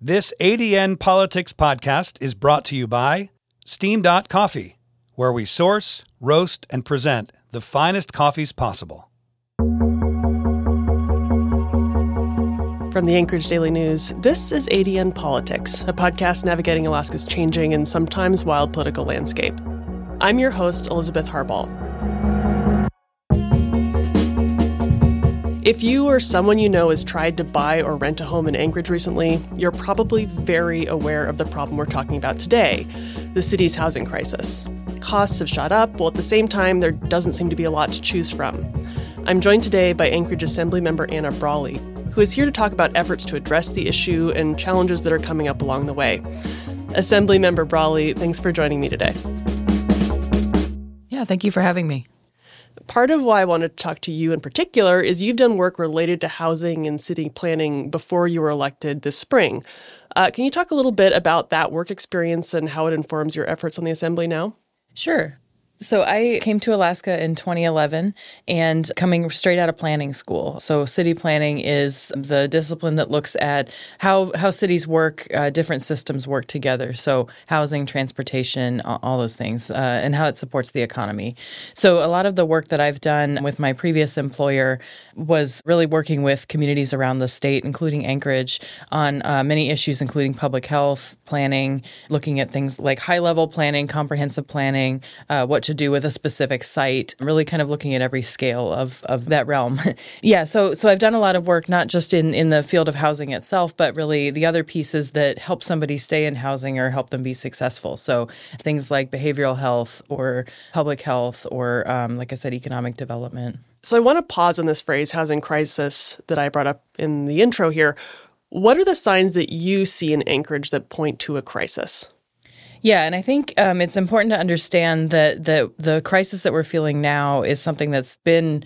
This ADN Politics podcast is brought to you by SteamDot Coffee, where we source, roast, and present the finest coffees possible. From the Anchorage Daily News, this is ADN Politics, a podcast navigating Alaska's changing and sometimes wild political landscape. I'm your host, Elizabeth Harball. If you or someone you know has tried to buy or rent a home in Anchorage recently, you're probably very aware of the problem we're talking about today the city's housing crisis. Costs have shot up, while at the same time, there doesn't seem to be a lot to choose from. I'm joined today by Anchorage Assembly member Anna Brawley, who is here to talk about efforts to address the issue and challenges that are coming up along the way. Assembly member Brawley, thanks for joining me today. Yeah, thank you for having me. Part of why I wanted to talk to you in particular is you've done work related to housing and city planning before you were elected this spring. Uh, can you talk a little bit about that work experience and how it informs your efforts on the Assembly now? Sure. So I came to Alaska in 2011 and coming straight out of planning school. So city planning is the discipline that looks at how how cities work, uh, different systems work together. So housing, transportation, all those things, uh, and how it supports the economy. So a lot of the work that I've done with my previous employer was really working with communities around the state, including Anchorage, on uh, many issues, including public health planning, looking at things like high level planning, comprehensive planning, uh, what to do with a specific site, really kind of looking at every scale of, of that realm. yeah, so so I've done a lot of work not just in, in the field of housing itself, but really the other pieces that help somebody stay in housing or help them be successful. So things like behavioral health or public health or, um, like I said, economic development. So I want to pause on this phrase, housing crisis, that I brought up in the intro here. What are the signs that you see in Anchorage that point to a crisis? Yeah, and I think um, it's important to understand that the the crisis that we're feeling now is something that's been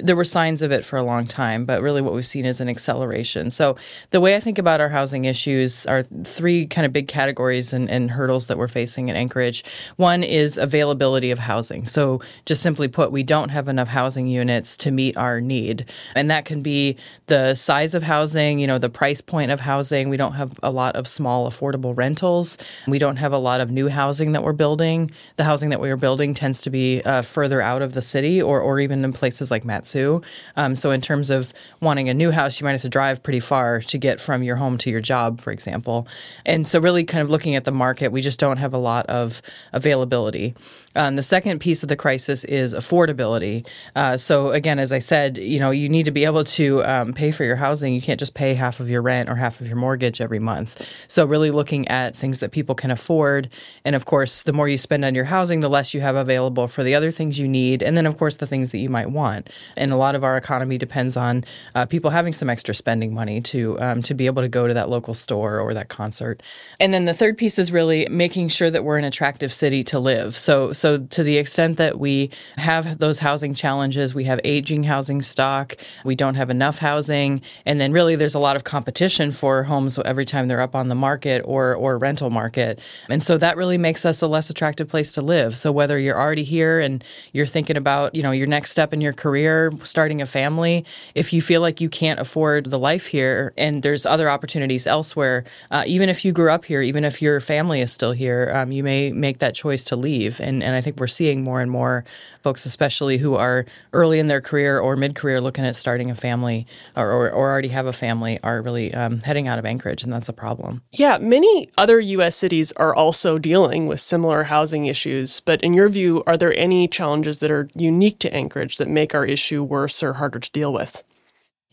there were signs of it for a long time, but really what we've seen is an acceleration. So the way I think about our housing issues are three kind of big categories and, and hurdles that we're facing in Anchorage. One is availability of housing. So just simply put, we don't have enough housing units to meet our need, and that can be the size of housing, you know, the price point of housing. We don't have a lot of small affordable rentals. We don't have a lot of new housing that we're building. The housing that we are building tends to be uh, further out of the city or, or even in places like Mat-Su. Um, so, in terms of wanting a new house, you might have to drive pretty far to get from your home to your job, for example. And so, really kind of looking at the market, we just don't have a lot of availability. Um, the second piece of the crisis is affordability. Uh, so, again, as I said, you know, you need to be able to um, pay for your housing. You can't just pay half of your rent or half of your mortgage every month. So, really looking at things that people can afford. And of course, the more you spend on your housing, the less you have available for the other things you need. And then, of course, the things that you might want. And a lot of our economy depends on uh, people having some extra spending money to um, to be able to go to that local store or that concert. And then the third piece is really making sure that we're an attractive city to live. So so to the extent that we have those housing challenges, we have aging housing stock, we don't have enough housing, and then really there's a lot of competition for homes every time they're up on the market or or rental market. And so that really makes us a less attractive place to live. So whether you're already here and you're thinking about, you know, your next step in your career, starting a family, if you feel like you can't afford the life here and there's other opportunities elsewhere, uh, even if you grew up here, even if your family is still here, um, you may make that choice to leave. And, and I think we're seeing more and more folks, especially who are early in their career or mid career looking at starting a family or, or, or, already have a family, are really um, heading out of Anchorage. And that's a problem. Yeah, many other U.S. cities are also dealing with similar housing issues. But in your view, are there any challenges that are unique to Anchorage that make our issue worse or harder to deal with?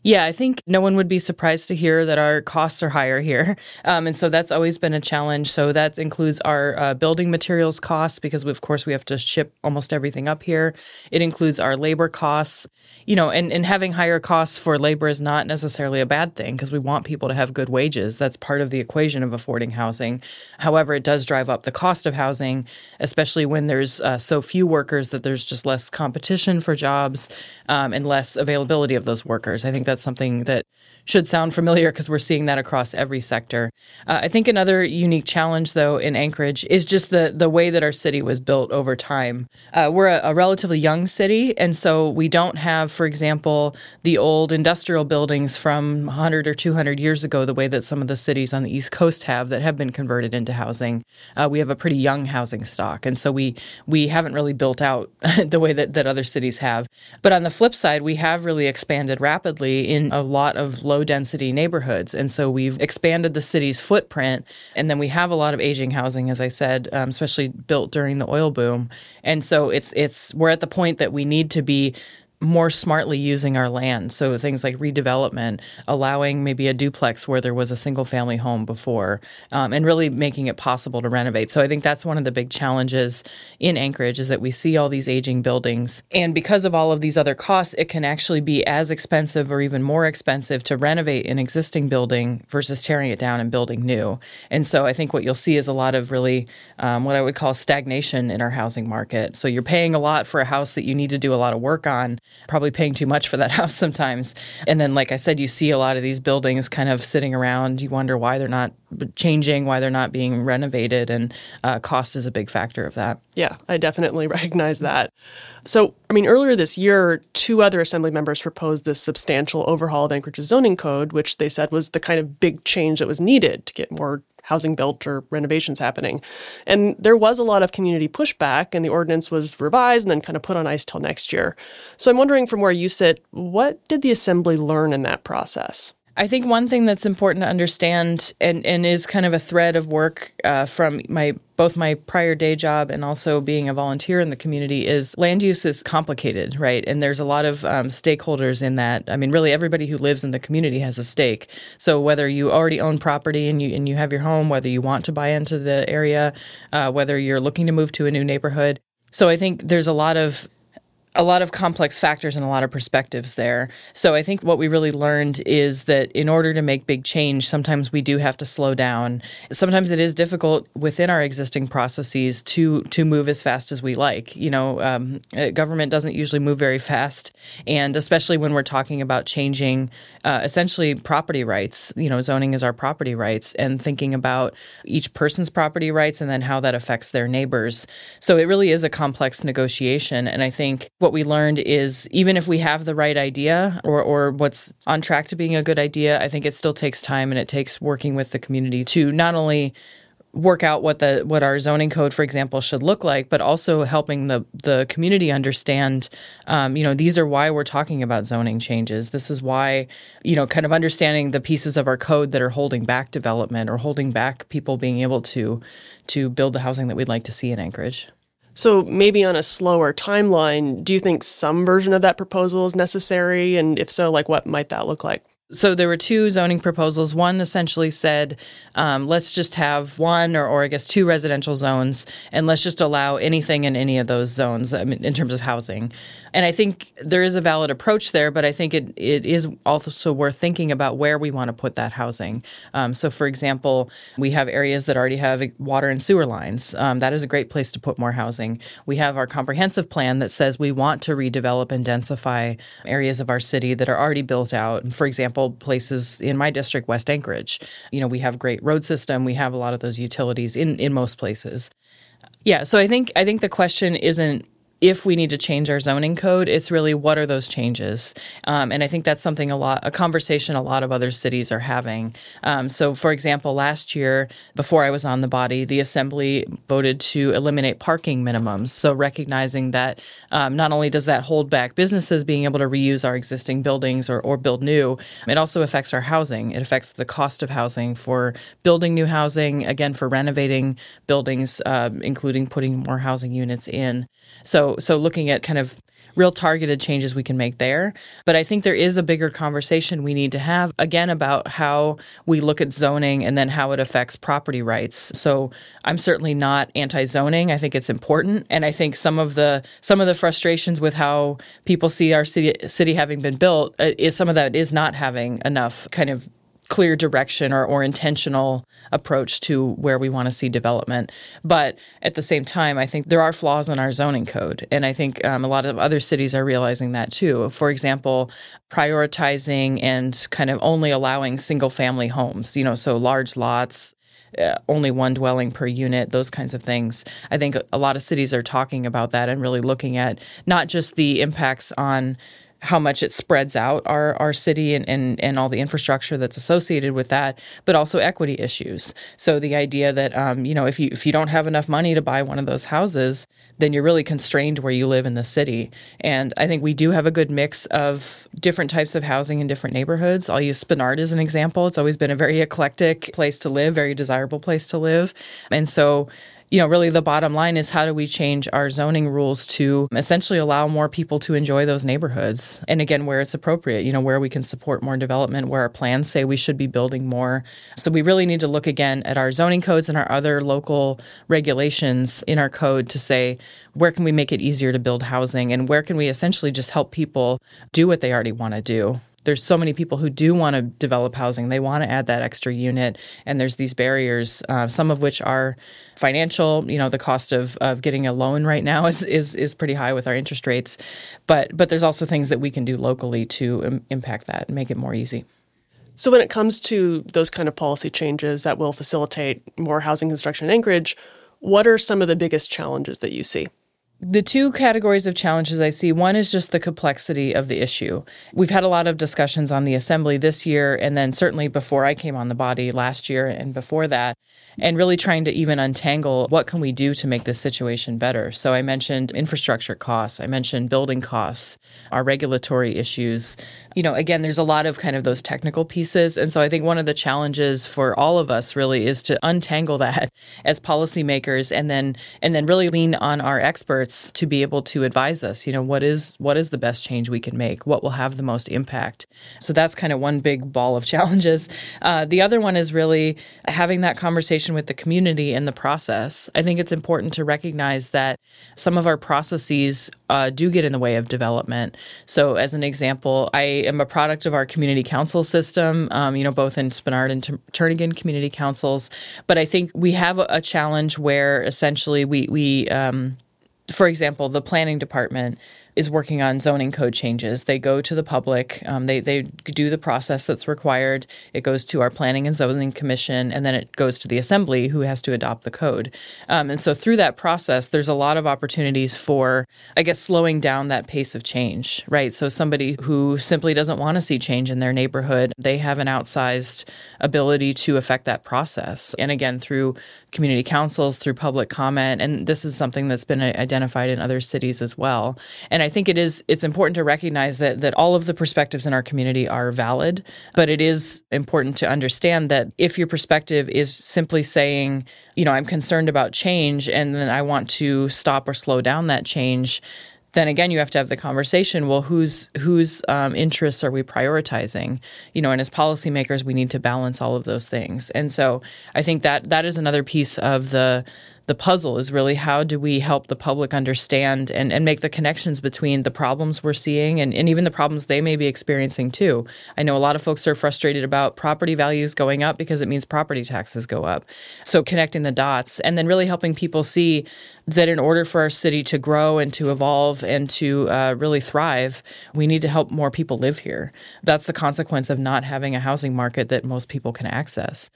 Yeah, I think no one would be surprised to hear that our costs are higher here. Um, and so that's always been a challenge. So that includes our uh, building materials costs because, we, of course, we have to ship almost everything up here. It includes our labor costs, you know, and, and having higher costs for labor is not necessarily a bad thing because we want people to have good wages. That's part of the equation of affording housing. However, it does drive up the cost of housing, especially when there's uh, so few workers that there's just less competition for jobs um, and less availability of those workers. I think that's something that should sound familiar because we're seeing that across every sector. Uh, I think another unique challenge, though, in Anchorage is just the the way that our city was built over time. Uh, we're a, a, relatively young city, and so we don't have, for example, the old industrial buildings from 100 or 200 years ago, the way that some of the cities on the East Coast have that have been converted into housing. Uh, we have a pretty young housing stock, and so we we haven't really built out the way that, that other cities have. But on the flip side, we have really expanded rapidly in a lot of low density neighborhoods. And so we've expanded the city's footprint. And then we have a lot of aging housing, as I said, um, especially built during the oil boom. And so it's, it's, we're at the point that we need to be more smartly using our land. So things like redevelopment, allowing maybe a duplex where there was a single family home before, um, and really making it possible to renovate. So I think that's one of the big challenges in Anchorage is that we see all these aging buildings, and because of all of these other costs, it can actually be as expensive or even more expensive to renovate an existing building versus tearing it down and building new. And so I think what you'll see is a lot of really um, what I would call stagnation in our housing market. So you're paying a lot for a house that you need to do a lot of work on probably paying too much for that house sometimes. And then, like I said, you see a lot of these buildings kind of sitting around. You wonder why they're not changing, why they're not being renovated, and uh, cost is a big factor of that. Yeah, I definitely recognize that. So, I mean, earlier this year, two other assembly members proposed this substantial overhaul of Anchorage's zoning code, which they said was the kind of big change that was needed to get more housing built or renovations happening. And there was a lot of community pushback, and the ordinance was revised and then kind of put on ice till next year. So I'm wondering from where you sit, what did the assembly learn in that process? I think one thing that's important to understand and, and is kind of a thread of work uh, from my both my prior day job and also being a volunteer in the community is land use is complicated, right? And there's a lot of um, stakeholders in that. I mean, really, everybody who lives in the community has a stake. So whether you already own property and you and you have your home, whether you want to buy into the area, uh, whether you're looking to move to a new neighborhood. So I think there's a lot of a lot of complex factors and a lot of perspectives there. So I think what we really learned is that in order to make big change, sometimes we do have to slow down. Sometimes it is difficult within our existing processes to to move as fast as we like. You know, um, uh, government doesn't usually move very fast, and especially when we're talking about changing uh, essentially property rights. You know, zoning is our property rights, and thinking about each person's property rights and then how that affects their neighbors. So it really is a complex negotiation, and I think what we learned is even if we have the right idea or, or what's on track to being a good idea, I think it still takes time and it takes working with the community to not only work out what the what our zoning code, for example, should look like, but also helping the the community understand. Um, you know, these are why we're talking about zoning changes. This is why, you know, kind of understanding the pieces of our code that are holding back development or holding back people being able to to build the housing that we'd like to see in Anchorage. So, maybe on a slower timeline, do you think some version of that proposal is necessary? And if so, like what might that look like? So there were two zoning proposals. One essentially said, um, let's just have one or, or I guess two residential zones, and let's just allow anything in any of those zones I mean, in terms of housing. And I think there is a valid approach there, but I think it, it is also worth thinking about where we want to put that housing. Um, so, for example, we have areas that already have water and sewer lines. Um, that is a great place to put more housing. We have our comprehensive plan that says we want to redevelop and densify areas of our city that are already built out. For example, places in my district, West Anchorage. You know, we have great road system. We have a lot of those utilities in in most places. Yeah, so I think I think the question isn't if we need to change our zoning code, it's really what are those changes? Um, and I think that's something a lot, a conversation a lot of other cities are having. Um, so, for example, last year, before I was on the body, the assembly voted to eliminate parking minimums. So, recognizing that um, not only does that hold back businesses being able to reuse our existing buildings or, or build new, it also affects our housing. It affects the cost of housing for building new housing, again, for renovating buildings, uh, including putting more housing units in. So, so looking at kind of real targeted changes we can make there. But I think there is a bigger conversation we need to have again about how we look at zoning and then how it affects property rights. So I'm certainly not anti-zoning. I think it's important, and I think some of the some of the frustrations with how people see our city city having been built uh, is some of that is not having enough kind of clear direction or, or intentional approach to where we want to see development. But at the same time, I think there are flaws in our zoning code. And I think um, a lot of other cities are realizing that too. For example, prioritizing and kind of only allowing single family homes, you know, so large lots, uh, only one dwelling per unit, those kinds of things. I think a lot of cities are talking about that and really looking at not just the impacts on how much it spreads out our, our city and, and, and all the infrastructure that's associated with that, but also equity issues. So the idea that um, you know if you if you don't have enough money to buy one of those houses, then you're really constrained where you live in the city. And I think we do have a good mix of different types of housing in different neighborhoods. I'll use Spenard as an example. It's always been a very eclectic place to live, very desirable place to live, and so you know, really the bottom line is how do we change our zoning rules to essentially allow more people to enjoy those neighborhoods? And again, where it's appropriate, you know, where we can support more development, where our plans say we should be building more. So we really need to look again at our zoning codes and our other local regulations in our code to say, where can we make it easier to build housing and where can we essentially just help people do what they already want to do? There's so many people who do want to develop housing. They want to add that extra unit, and there's these barriers, uh, some of which are financial. You know, the cost of, of getting a loan right now is, is is pretty high with our interest rates, but but there's also things that we can do locally to Im- impact that and make it more easy. So when it comes to those kind of policy changes that will facilitate more housing construction in Anchorage, what are some of the biggest challenges that you see? The two categories of challenges I see one is just the complexity of the issue. We've had a lot of discussions on the assembly this year, and then certainly before I came on the body last year and before that, and really trying to even untangle what can we do to make this situation better. So I mentioned infrastructure costs, I mentioned building costs, our regulatory issues. You know, again, there's a lot of kind of those technical pieces, and so I think one of the challenges for all of us really is to untangle that as policymakers, and then and then really lean on our experts experts to be able to advise us. You know, what is what is the best change we can make? What will have the most impact? So that's kind of one big ball of challenges. Uh, the other one is really having that conversation with the community in the process. I think it's important to recognize that some of our processes uh, do get in the way of development. So, as an example, I am a product of our community council system. Um, you know, both in Spenard and Turnagain community councils. But I think we have a challenge where essentially we we um, for example, the planning department is working on zoning code changes. They go to the public, um, they, they do the process that's required. It goes to our Planning and Zoning Commission, and then it goes to the Assembly, who has to adopt the code. Um, and so through that process, there's a lot of opportunities for, I guess, slowing down that pace of change, right? So somebody who simply doesn't want to see change in their neighborhood, they have an outsized ability to affect that process. And again, through community councils, through public comment, and this is something that's been identified in other cities as well. And and I think it is it's important to recognize that that all of the perspectives in our community are valid, but it is important to understand that if your perspective is simply saying, you know, I'm concerned about change and then I want to stop or slow down that change, then again you have to have the conversation well whose whose um, interests are we prioritizing? You know and as policymakers we need to balance all of those things. And so i think that that is another piece of the the puzzle is really how do we help the public understand and, and make the connections between the problems we're seeing and, and even the problems they may be experiencing too. I know a lot of folks are frustrated about property values going up because it means property taxes go up. So connecting the dots and then really helping people see that in order for our city to grow and to evolve and to uh, really thrive, we need to help more people live here. That's the consequence of not having a housing market that most people can access.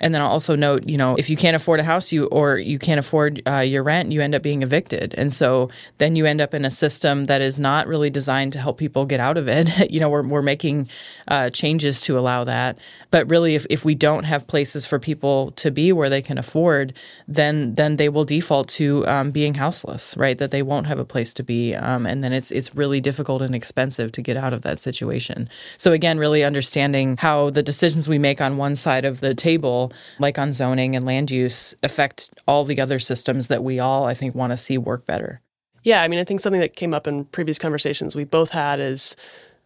And then I'll also note, you know, if you can't afford a house, you or you can't afford uh, your rent, you end up being evicted, and so then you end up in a system that is not really designed to help people get out of it. you know, we're we're making uh, changes to allow that, but really, if if we don't have places for people to be where they can afford, then then they will default to um, being houseless, right? That they won't have a place to be, um, and then it's it's really difficult and expensive to get out of that situation. So again, really understanding how the decisions we make on one side of the table, like on zoning and land use, affect all the other systems that we all, I think, want to see work better. Yeah, I mean, I think something that came up in previous conversations we both had is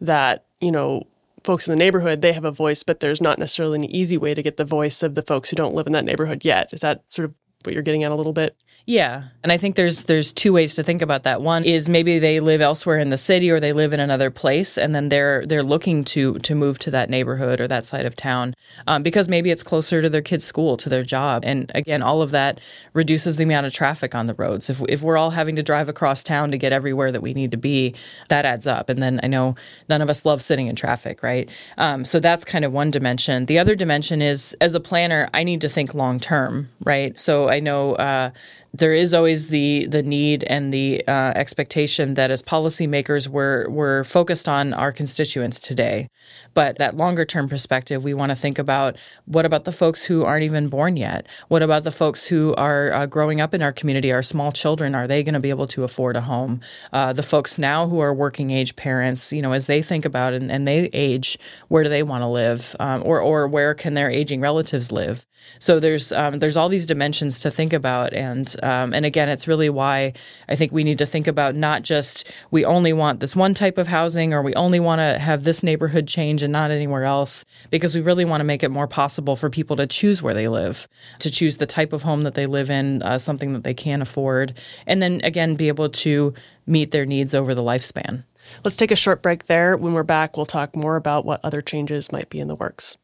that you know folks in the neighborhood they have a voice but there's not necessarily an easy way to get the voice of the folks who don't live in that neighborhood yet is that sort of what you're getting at a little bit? Yeah, and I think there's there's two ways to think about that. One is maybe they live elsewhere in the city or they live in another place, and then they're they're looking to to move to that neighborhood or that side of town um, because maybe it's closer to their kid's school, to their job, and again, all of that reduces the amount of traffic on the roads. If if we're all having to drive across town to get everywhere that we need to be, that adds up. And then I know none of us love sitting in traffic, right? Um, so that's kind of one dimension. The other dimension is as a planner, I need to think long term, right? So I know. Uh, there is always the the need and the uh, expectation that as policymakers we're we're focused on our constituents today, but that longer term perspective we want to think about what about the folks who aren't even born yet? What about the folks who are uh, growing up in our community? Our small children are they going to be able to afford a home? Uh, the folks now who are working age parents, you know, as they think about and, and they age, where do they want to live, um, or or where can their aging relatives live? So there's um, there's all these dimensions to think about, and um, and again, it's really why I think we need to think about not just we only want this one type of housing, or we only want to have this neighborhood change and not anywhere else, because we really want to make it more possible for people to choose where they live, to choose the type of home that they live in, uh, something that they can afford, and then again be able to meet their needs over the lifespan. Let's take a short break there. When we're back, we'll talk more about what other changes might be in the works.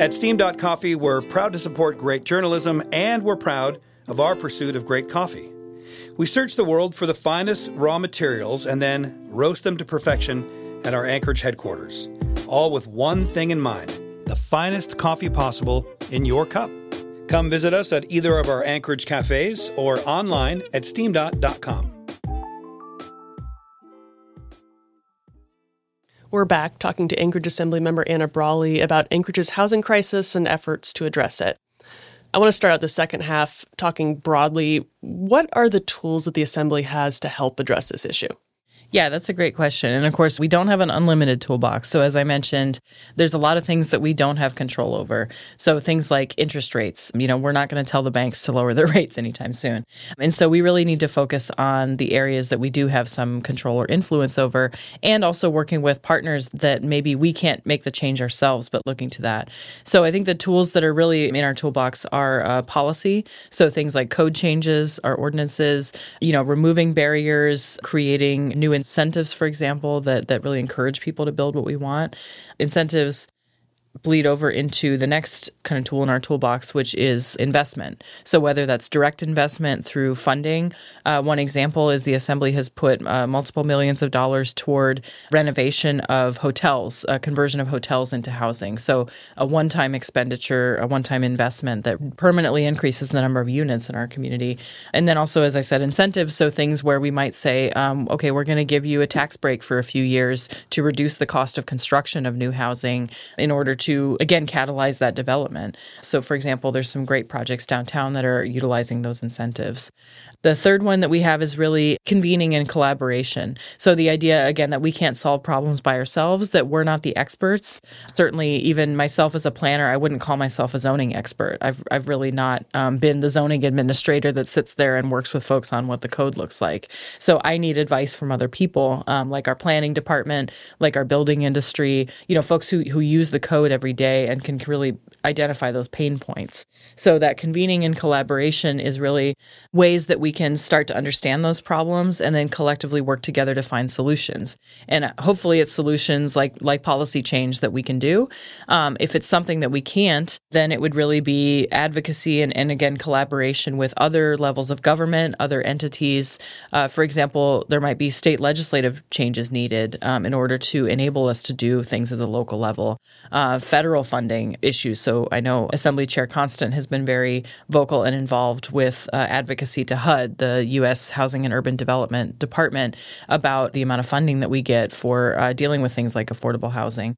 At SteamDot Coffee, we're proud to support great journalism and we're proud of our pursuit of great coffee. We search the world for the finest raw materials and then roast them to perfection at our Anchorage headquarters, all with one thing in mind the finest coffee possible in your cup. Come visit us at either of our Anchorage cafes or online at steam.com. We're back talking to Anchorage Assembly member Anna Brawley about Anchorage's housing crisis and efforts to address it. I want to start out the second half talking broadly. What are the tools that the Assembly has to help address this issue? Yeah, that's a great question. And of course, we don't have an unlimited toolbox. So, as I mentioned, there's a lot of things that we don't have control over. So, things like interest rates, you know, we're not going to tell the banks to lower their rates anytime soon. And so, we really need to focus on the areas that we do have some control or influence over, and also working with partners that maybe we can't make the change ourselves, but looking to that. So, I think the tools that are really in our toolbox are uh, policy. So, things like code changes, our ordinances, you know, removing barriers, creating new incentives, for example, that that really encourage people to build what we want. Incentives bleed over into the next kind of tool in our toolbox, which is investment. So, whether that's direct investment through funding, uh, one example is the Assembly has put uh, multiple millions of dollars toward renovation of hotels, a conversion of hotels into housing. So, a one time expenditure, a one time investment that permanently increases the number of units in our community. And then also, as I said, incentives. So, things where we might say, um, okay, we're going to give you a tax break for a few years to reduce the cost of construction of new housing in order to, again, catalyze that development. So, for example, there's some great projects downtown that are utilizing those incentives. The third one that we have is really convening and collaboration. So, the idea, again, that we can't solve problems by ourselves, that we're not the experts. Certainly, even myself as a planner, I wouldn't call myself a zoning expert. I've, I've really not um, been the zoning administrator that sits there and works with folks on what the code looks like. So, I need advice from other people, um, like our planning department, like our building industry, you know, folks who, who use the code every day and can really identify those pain points. So that convening and collaboration is really ways that we can start to understand those problems and then collectively work together to find solutions. And hopefully, it's solutions like like policy change that we can do. Um, if it's something that we can't, then it would really be advocacy and, and again collaboration with other levels of government, other entities. Uh, for example, there might be state legislative changes needed um, in order to enable us to do things at the local level. Uh, federal funding issues. So I know Assembly Chair Constant has been very vocal and involved with uh, advocacy to HUD, the U.S. Housing and Urban Development Department, about the amount of funding that we get for uh, dealing with things like affordable housing.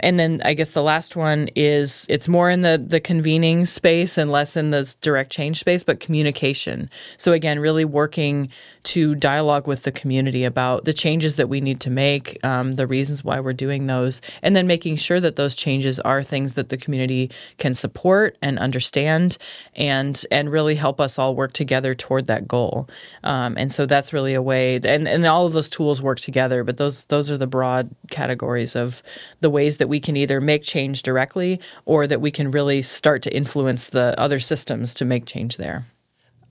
And then I guess the last one is it's more in the the convening space and less in the direct change space, but communication. So again, really working to dialogue with the community about the changes that we need to make, um, the reasons why we're doing those, and then making sure that those changes are things that the community can support and understand, and and really help us all work together toward that goal. Um, and so that's really a way, and and all of those tools work together. But those those are the broad categories of the ways that that we can either make change directly or that we can really start to influence the other systems to make change there.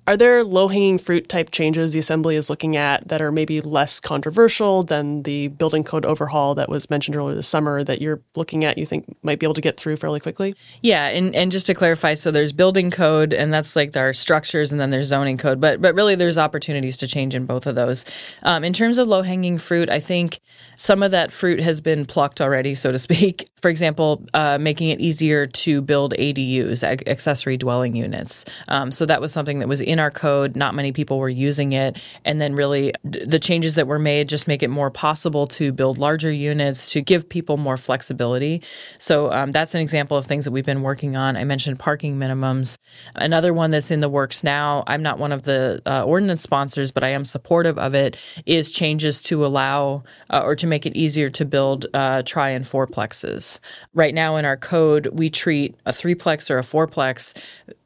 Are there low hanging fruit type changes the Assembly is looking at that are maybe less controversial than the building code overhaul that was mentioned earlier this summer that you're looking at you think might be able to get through fairly quickly? Yeah, and, and just to clarify, so there's building code and that's like our structures and then there's zoning code, but but really there's opportunities to change in both of those. Um, in terms of low hanging fruit, I think some of that fruit has been plucked already, so to speak. For example, uh, making it easier to build ADUs, accessory dwelling units. Um, so that was something that was in our code. Not many people were using it. And then, really, the changes that were made just make it more possible to build larger units to give people more flexibility. So, um, that's an example of things that we've been working on. I mentioned parking minimums. Another one that's in the works now, I'm not one of the uh, ordinance sponsors, but I am supportive of it, is changes to allow uh, or to make it easier to build uh, tri and fourplexes. Right now in our code, we treat a threeplex or a fourplex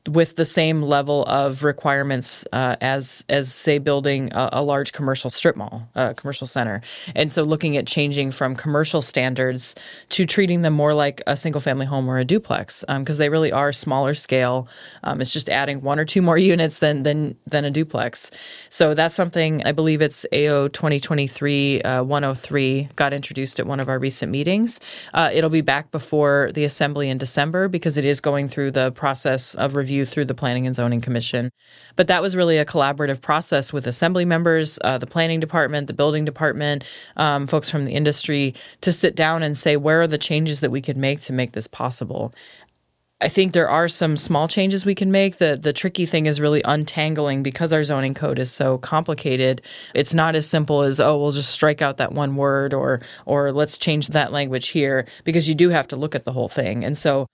with the same level of requirements uh, as as say building a, a, large commercial strip mall, a commercial center, and so looking at changing from commercial standards to treating them more like a single family home or a duplex because um, they really are smaller scale. Um, it's just adding one or two more units than than than a duplex. So that's something I believe it's AO 2023 uh, 103 got introduced at one of our recent meetings. Uh, it'll be back before the assembly in December because it is going through the process of review review through the Planning and Zoning Commission. But that was really a collaborative process with assembly members, uh, the planning department, the building department, um, folks from the industry to sit down and say, where are the changes that we could make to make this possible? I think there are some small changes we can make. The the tricky thing is really untangling because our zoning code is so complicated. It's not as simple as oh we'll just strike out that one word or or let's change that language here because you do have to look at the whole thing. And so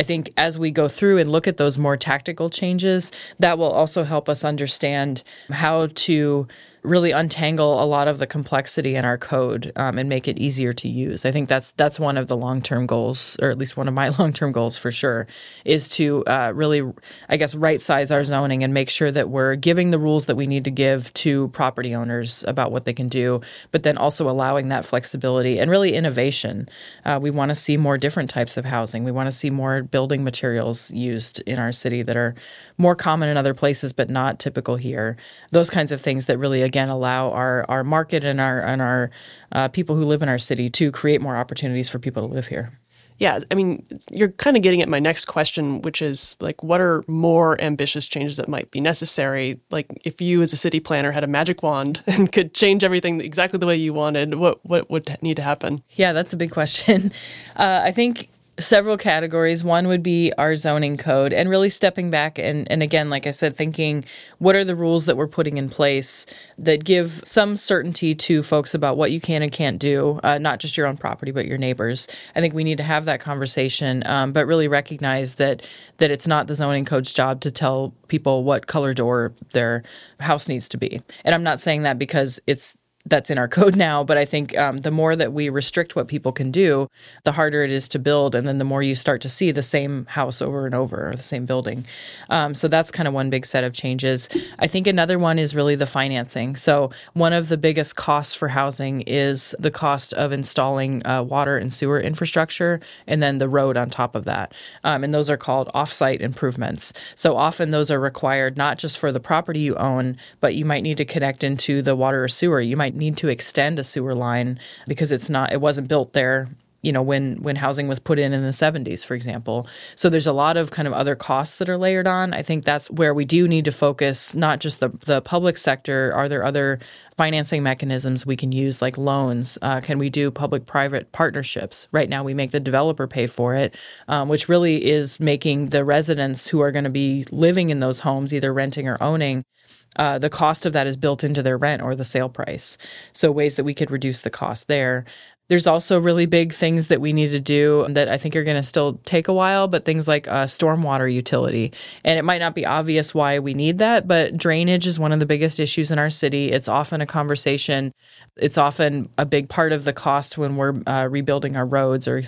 I think as we go through and look at those more tactical changes, that will also help us understand how to really untangle a lot of the complexity in our code um, and make it easier to use. I think that's that's one of the long term goals, or at least one of my long term goals for sure, is to uh, really, I guess, right size our zoning and make sure that we're giving the rules that we need to give to property owners about what they can do, but then also allowing that flexibility and really innovation. Uh, we want to see more different types of housing. We want to see more building materials used in our city that are more common in other places but not typical here. Those kinds of things that really again allow our our market and our and our uh, people who live in our city to create more opportunities for people to live here. Yeah, I mean, you're kind of getting at my next question, which is like, what are more ambitious changes that might be necessary? Like, if you as a city planner had a magic wand and could change everything exactly the way you wanted, what what would need to happen? Yeah, that's a big question. Uh, I think several categories. One would be our zoning code and really stepping back and, and again, like I said, thinking what are the rules that we're putting in place that give some certainty to folks about what you can and can't do, uh, not just your own property, but your neighbors. I think we need to have that conversation, um, but really recognize that that it's not the zoning code's job to tell people what color door their house needs to be. And I'm not saying that because it's that's in our code now. But I think um, the more that we restrict what people can do, the harder it is to build. And then the more you start to see the same house over and over or the same building. Um, so that's kind of one big set of changes. I think another one is really the financing. So one of the biggest costs for housing is the cost of installing uh, water and sewer infrastructure and then the road on top of that. Um, and those are called offsite improvements. So often those are required not just for the property you own, but you might need to connect into the water or sewer. You might might need to extend a sewer line because it's not it wasn't built there you know when when housing was put in in the 70s for example. So there's a lot of kind of other costs that are layered on. I think that's where we do need to focus not just the the public sector. Are there other financing mechanisms we can use like loans? Uh, can we do public private partnerships? Right now we make the developer pay for it um, which really is making the residents who are going to be living in those homes either renting or owning uh, the cost of that is built into their rent or the sale price. So, ways that we could reduce the cost there. There's also really big things that we need to do that I think are going to still take a while, but things like uh, stormwater utility. And it might not be obvious why we need that, but drainage is one of the biggest issues in our city. It's often a conversation It's often a big part of the cost when we're uh, rebuilding our roads or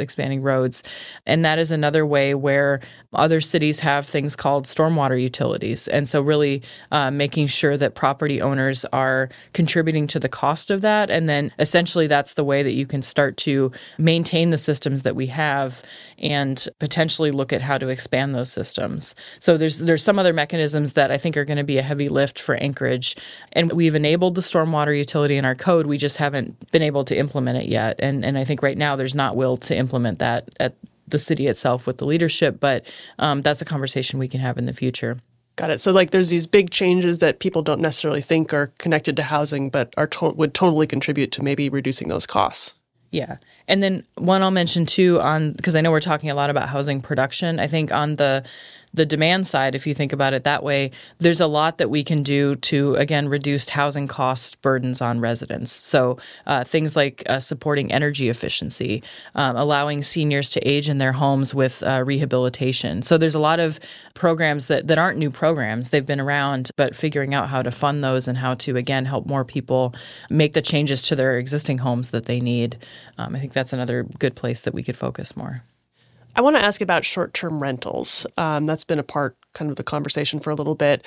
expanding roads. And that is another way where other cities have things called stormwater utilities. And so, really uh, making sure that property owners are contributing to the cost of that. And then essentially, that's the way that you can start to maintain the systems that we have and potentially look at how to expand those systems. So, there's, there's some other mechanisms that I think are going to be a heavy lift for Anchorage. And we've enabled the stormwater utility in our code. We just haven't been able to implement it yet. And, and I think right now there's not will to implement that at the city itself with the leadership, but um, that's a conversation we can have in the future. Got it. So, like, there's these big changes that people don't necessarily think are connected to housing, but are to- would totally contribute to maybe reducing those costs. Yeah. And then one I'll mention too on because I know we're talking a lot about housing production. I think on the the demand side, if you think about it that way, there's a lot that we can do to, again, reduce housing cost burdens on residents. So uh, things like uh, supporting energy efficiency, um, allowing seniors to age in their homes with uh, rehabilitation. So there's a lot of programs that, that aren't new programs. They've been around, but figuring out how to fund those and how to, again, help more people make the changes to their existing homes that they need. Um, I think that's another good place that we could focus more. I want to ask about short term rentals. Um, that's been a part kind of the conversation for a little bit.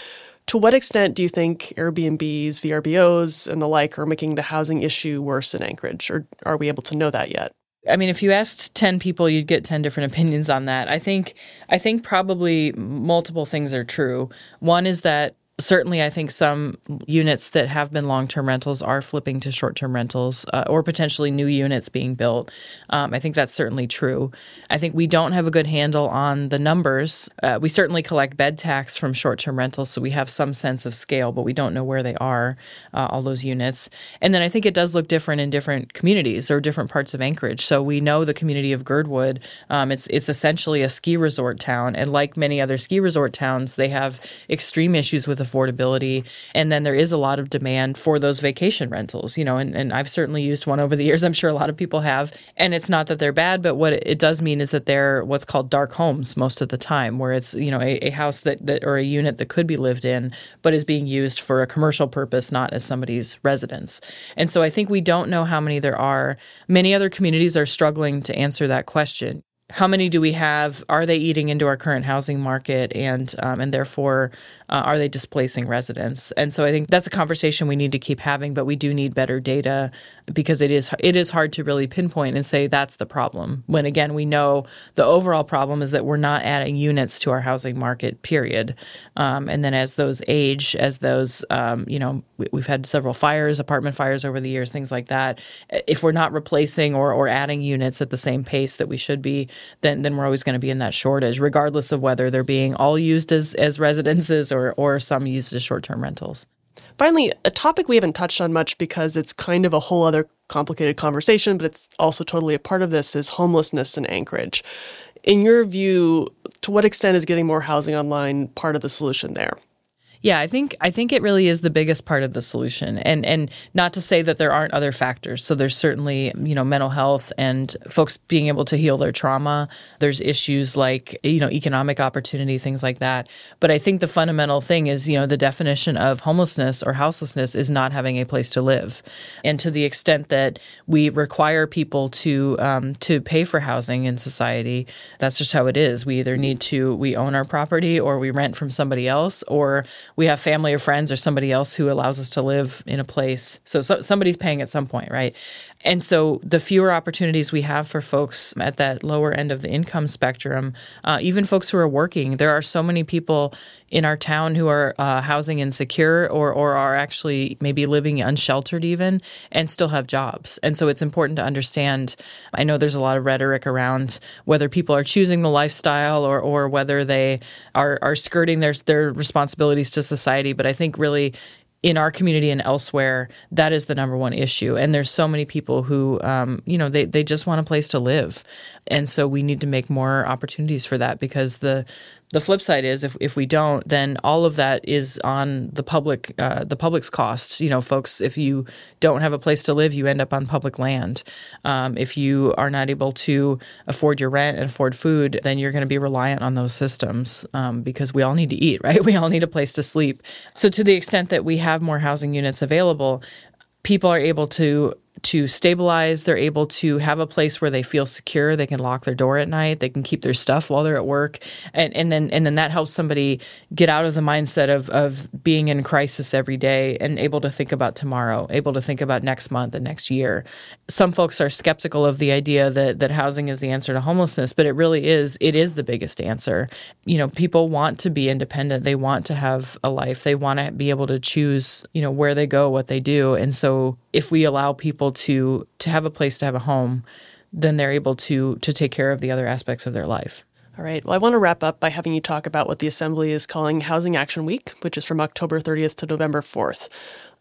To what extent do you think Airbnbs, VRBOs, and the like are making the housing issue worse in Anchorage, or are we able to know that yet? I mean, if you asked ten people, you'd get ten different opinions on that. I think, I think probably multiple things are true. One is that certainly i think some units that have been long-term rentals are flipping to short-term rentals uh, or potentially new units being built. Um, i think that's certainly true. I think we don't have a good handle on the numbers. Uh, we certainly collect bed tax from short-term rentals so we have some sense of scale but we don't know where they are uh, all those units. And then i think it does look different in different communities or different parts of anchorage. So we know the community of girdwood. Um, it's, it's essentially a ski resort town and like many other ski resort towns they have extreme issues with affordability. And then there is a lot of demand for those vacation rentals, you know, and, and I've certainly used one over the years. I'm sure a lot of people have. And it's not that they're bad, but what it does mean is that they're what's called dark homes most of the time, where it's, you know, a, a house that, that or a unit that could be lived in, but is being used for a commercial purpose, not as somebody's residence. And so I think we don't know how many there are. Many other communities are struggling to answer that question how many do we have? Are they eating into our current housing market, and um, and therefore uh, are they displacing residents? And so I think that's a conversation we need to keep having. But we do need better data because it is it is hard to really pinpoint and say that's the problem. When again we know the overall problem is that we're not adding units to our housing market. Period. Um, and then as those age, as those um, you know we, we've had several fires, apartment fires over the years, things like that. If we're not replacing or or adding units at the same pace that we should be then then we're always going to be in that shortage, regardless of whether they're being all used as as residences or or some used as short term rentals. Finally, a topic we haven't touched on much because it's kind of a whole other complicated conversation, but it's also totally a part of this is homelessness in Anchorage. In your view, to what extent is getting more housing online part of the solution there? Yeah, I think I think it really is the biggest part of the solution, and and not to say that there aren't other factors. So there's certainly you know mental health and folks being able to heal their trauma. There's issues like you know economic opportunity, things like that. But I think the fundamental thing is you know the definition of homelessness or houselessness is not having a place to live, and to the extent that we require people to um, to pay for housing in society, that's just how it is. We either need to we own our property or we rent from somebody else or we have family or friends or somebody else who allows us to live in a place. So, so somebody's paying at some point, right? And so the fewer opportunities we have for folks at that lower end of the income spectrum, uh, even folks who are working, there are so many people in our town who are uh, housing insecure or, or are actually maybe living unsheltered even and still have jobs. And so it's important to understand. I know there's a lot of rhetoric around whether people are choosing the lifestyle or, or whether they are, are skirting their, their responsibilities to society. But I think really in our community and elsewhere, that is the number one issue. And there's so many people who, um, you know, they, they just want a place to live. And so we need to make more opportunities for that because the the flip side is if, if we don't, then all of that is on the public uh, the public's cost. You know, folks, if you don't have a place to live, you end up on public land. Um, if you are not able to afford your rent and afford food, then you're going to be reliant on those systems um, because we all need to eat, right? We all need a place to sleep. So to the extent that we have more housing units available, people are able to to stabilize. They're able to have a place where they feel secure. They can lock their door at night. They can keep their stuff while they're at work, and and then and then that helps somebody get out of the mindset of of being in crisis every day and able to think about tomorrow, able to think about next month and next year. Some folks are skeptical of the idea that that housing is the answer to homelessness, but it really is. It is the biggest answer. You know, people want to be independent. They want to have a life. They want to be able to choose. You know, where they go, what they do, and so if we allow people to to have a place to have a home, then they're able to to take care of the other aspects of their life. All right. Well, I want to wrap up by having you talk about what the Assembly is calling Housing Action Week, which is from October 30th to November 4th.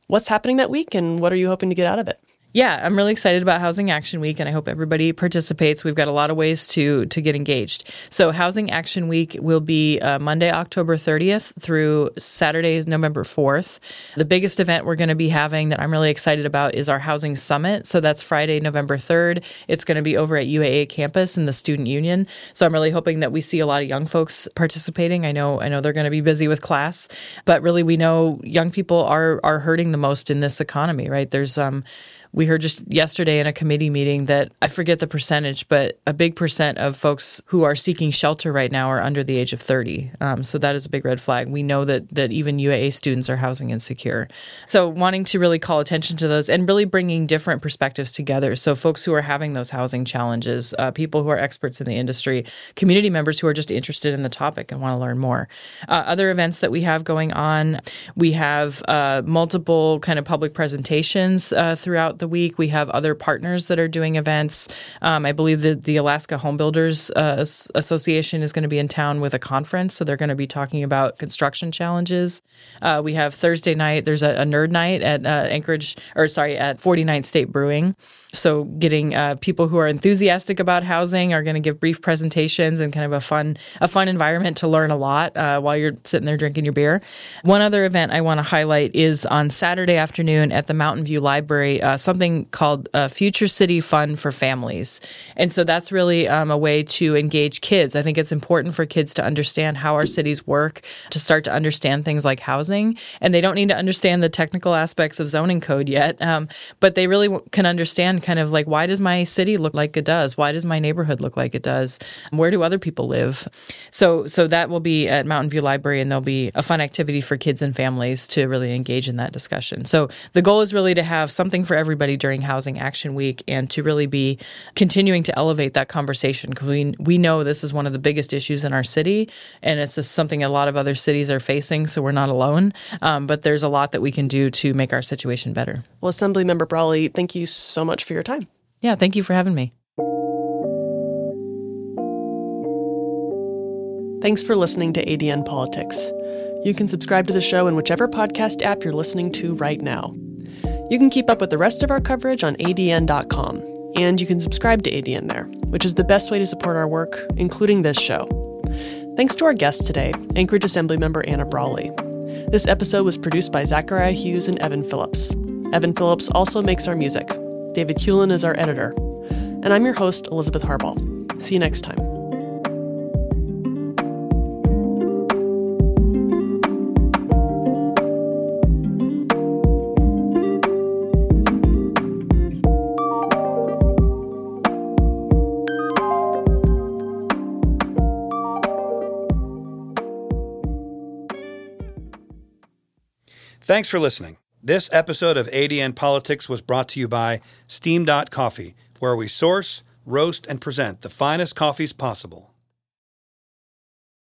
What's happening that week and what are you hoping to get out of it? Yeah, I'm really excited about Housing Action Week, and I hope everybody participates. We've got a lot of ways to to get engaged. So, Housing Action Week will be uh, Monday, October 30th through Saturday, November 4th. The biggest event we're going to be having that I'm really excited about is our Housing Summit. So that's Friday, November 3rd. It's going to be over at UAA campus in the Student Union. So I'm really hoping that we see a lot of young folks participating. I know I know they're going to be busy with class, but really we know young people are are hurting the most in this economy. Right? There's um we heard just yesterday in a committee meeting that I forget the percentage, but a big percent of folks who are seeking shelter right now are under the age of 30. Um, so that is a big red flag. We know that that even UAA students are housing insecure. So wanting to really call attention to those and really bringing different perspectives together. So folks who are having those housing challenges, uh, people who are experts in the industry, community members who are just interested in the topic and want to learn more. Uh, other events that we have going on, we have uh, multiple kind of public presentations uh, throughout the week. We have other partners that are doing events. Um, I believe that the Alaska Home Builders uh, Association is going to be in town with a conference, so they're going to be talking about construction challenges. Uh, we have Thursday night. There's a, a nerd night at uh, Anchorage, or sorry, at 49th State Brewing. So, getting uh, people who are enthusiastic about housing are going to give brief presentations and kind of a fun, a fun environment to learn a lot uh, while you're sitting there drinking your beer. One other event I want to highlight is on Saturday afternoon at the Mountain View Library. Uh, something called Future City Fun for Families, and so that's really um, a way to engage kids. I think it's important for kids to understand how our cities work, to start to understand things like housing, and they don't need to understand the technical aspects of zoning code yet, um, but they really can understand kind of like why does my city look like it does? Why does my neighborhood look like it does? Where do other people live? So so that will be at Mountain View Library and there'll be a fun activity for kids and families to really engage in that discussion. So the goal is really to have something for everybody during Housing Action Week and to really be continuing to elevate that conversation because we we know this is one of the biggest issues in our city and it's something a lot of other cities are facing so we're not alone um, but there's a lot that we can do to make our situation better. Well, Assembly Member Brawley, thank you so much for your time. Yeah, thank you for having me. Thanks for listening to ADN Politics. You can subscribe to the show in whichever podcast app you're listening to right now. You can keep up with the rest of our coverage on adn.com, and you can subscribe to ADN there, which is the best way to support our work, including this show. Thanks to our guest today, Anchorage Assemblymember Anna Brawley. This episode was produced by Zachariah Hughes and Evan Phillips. Evan Phillips also makes our music. David Hewlin is our editor. And I'm your host, Elizabeth Harball. See you next time. Thanks for listening. This episode of ADN Politics was brought to you by SteamDot Coffee, where we source, roast, and present the finest coffees possible.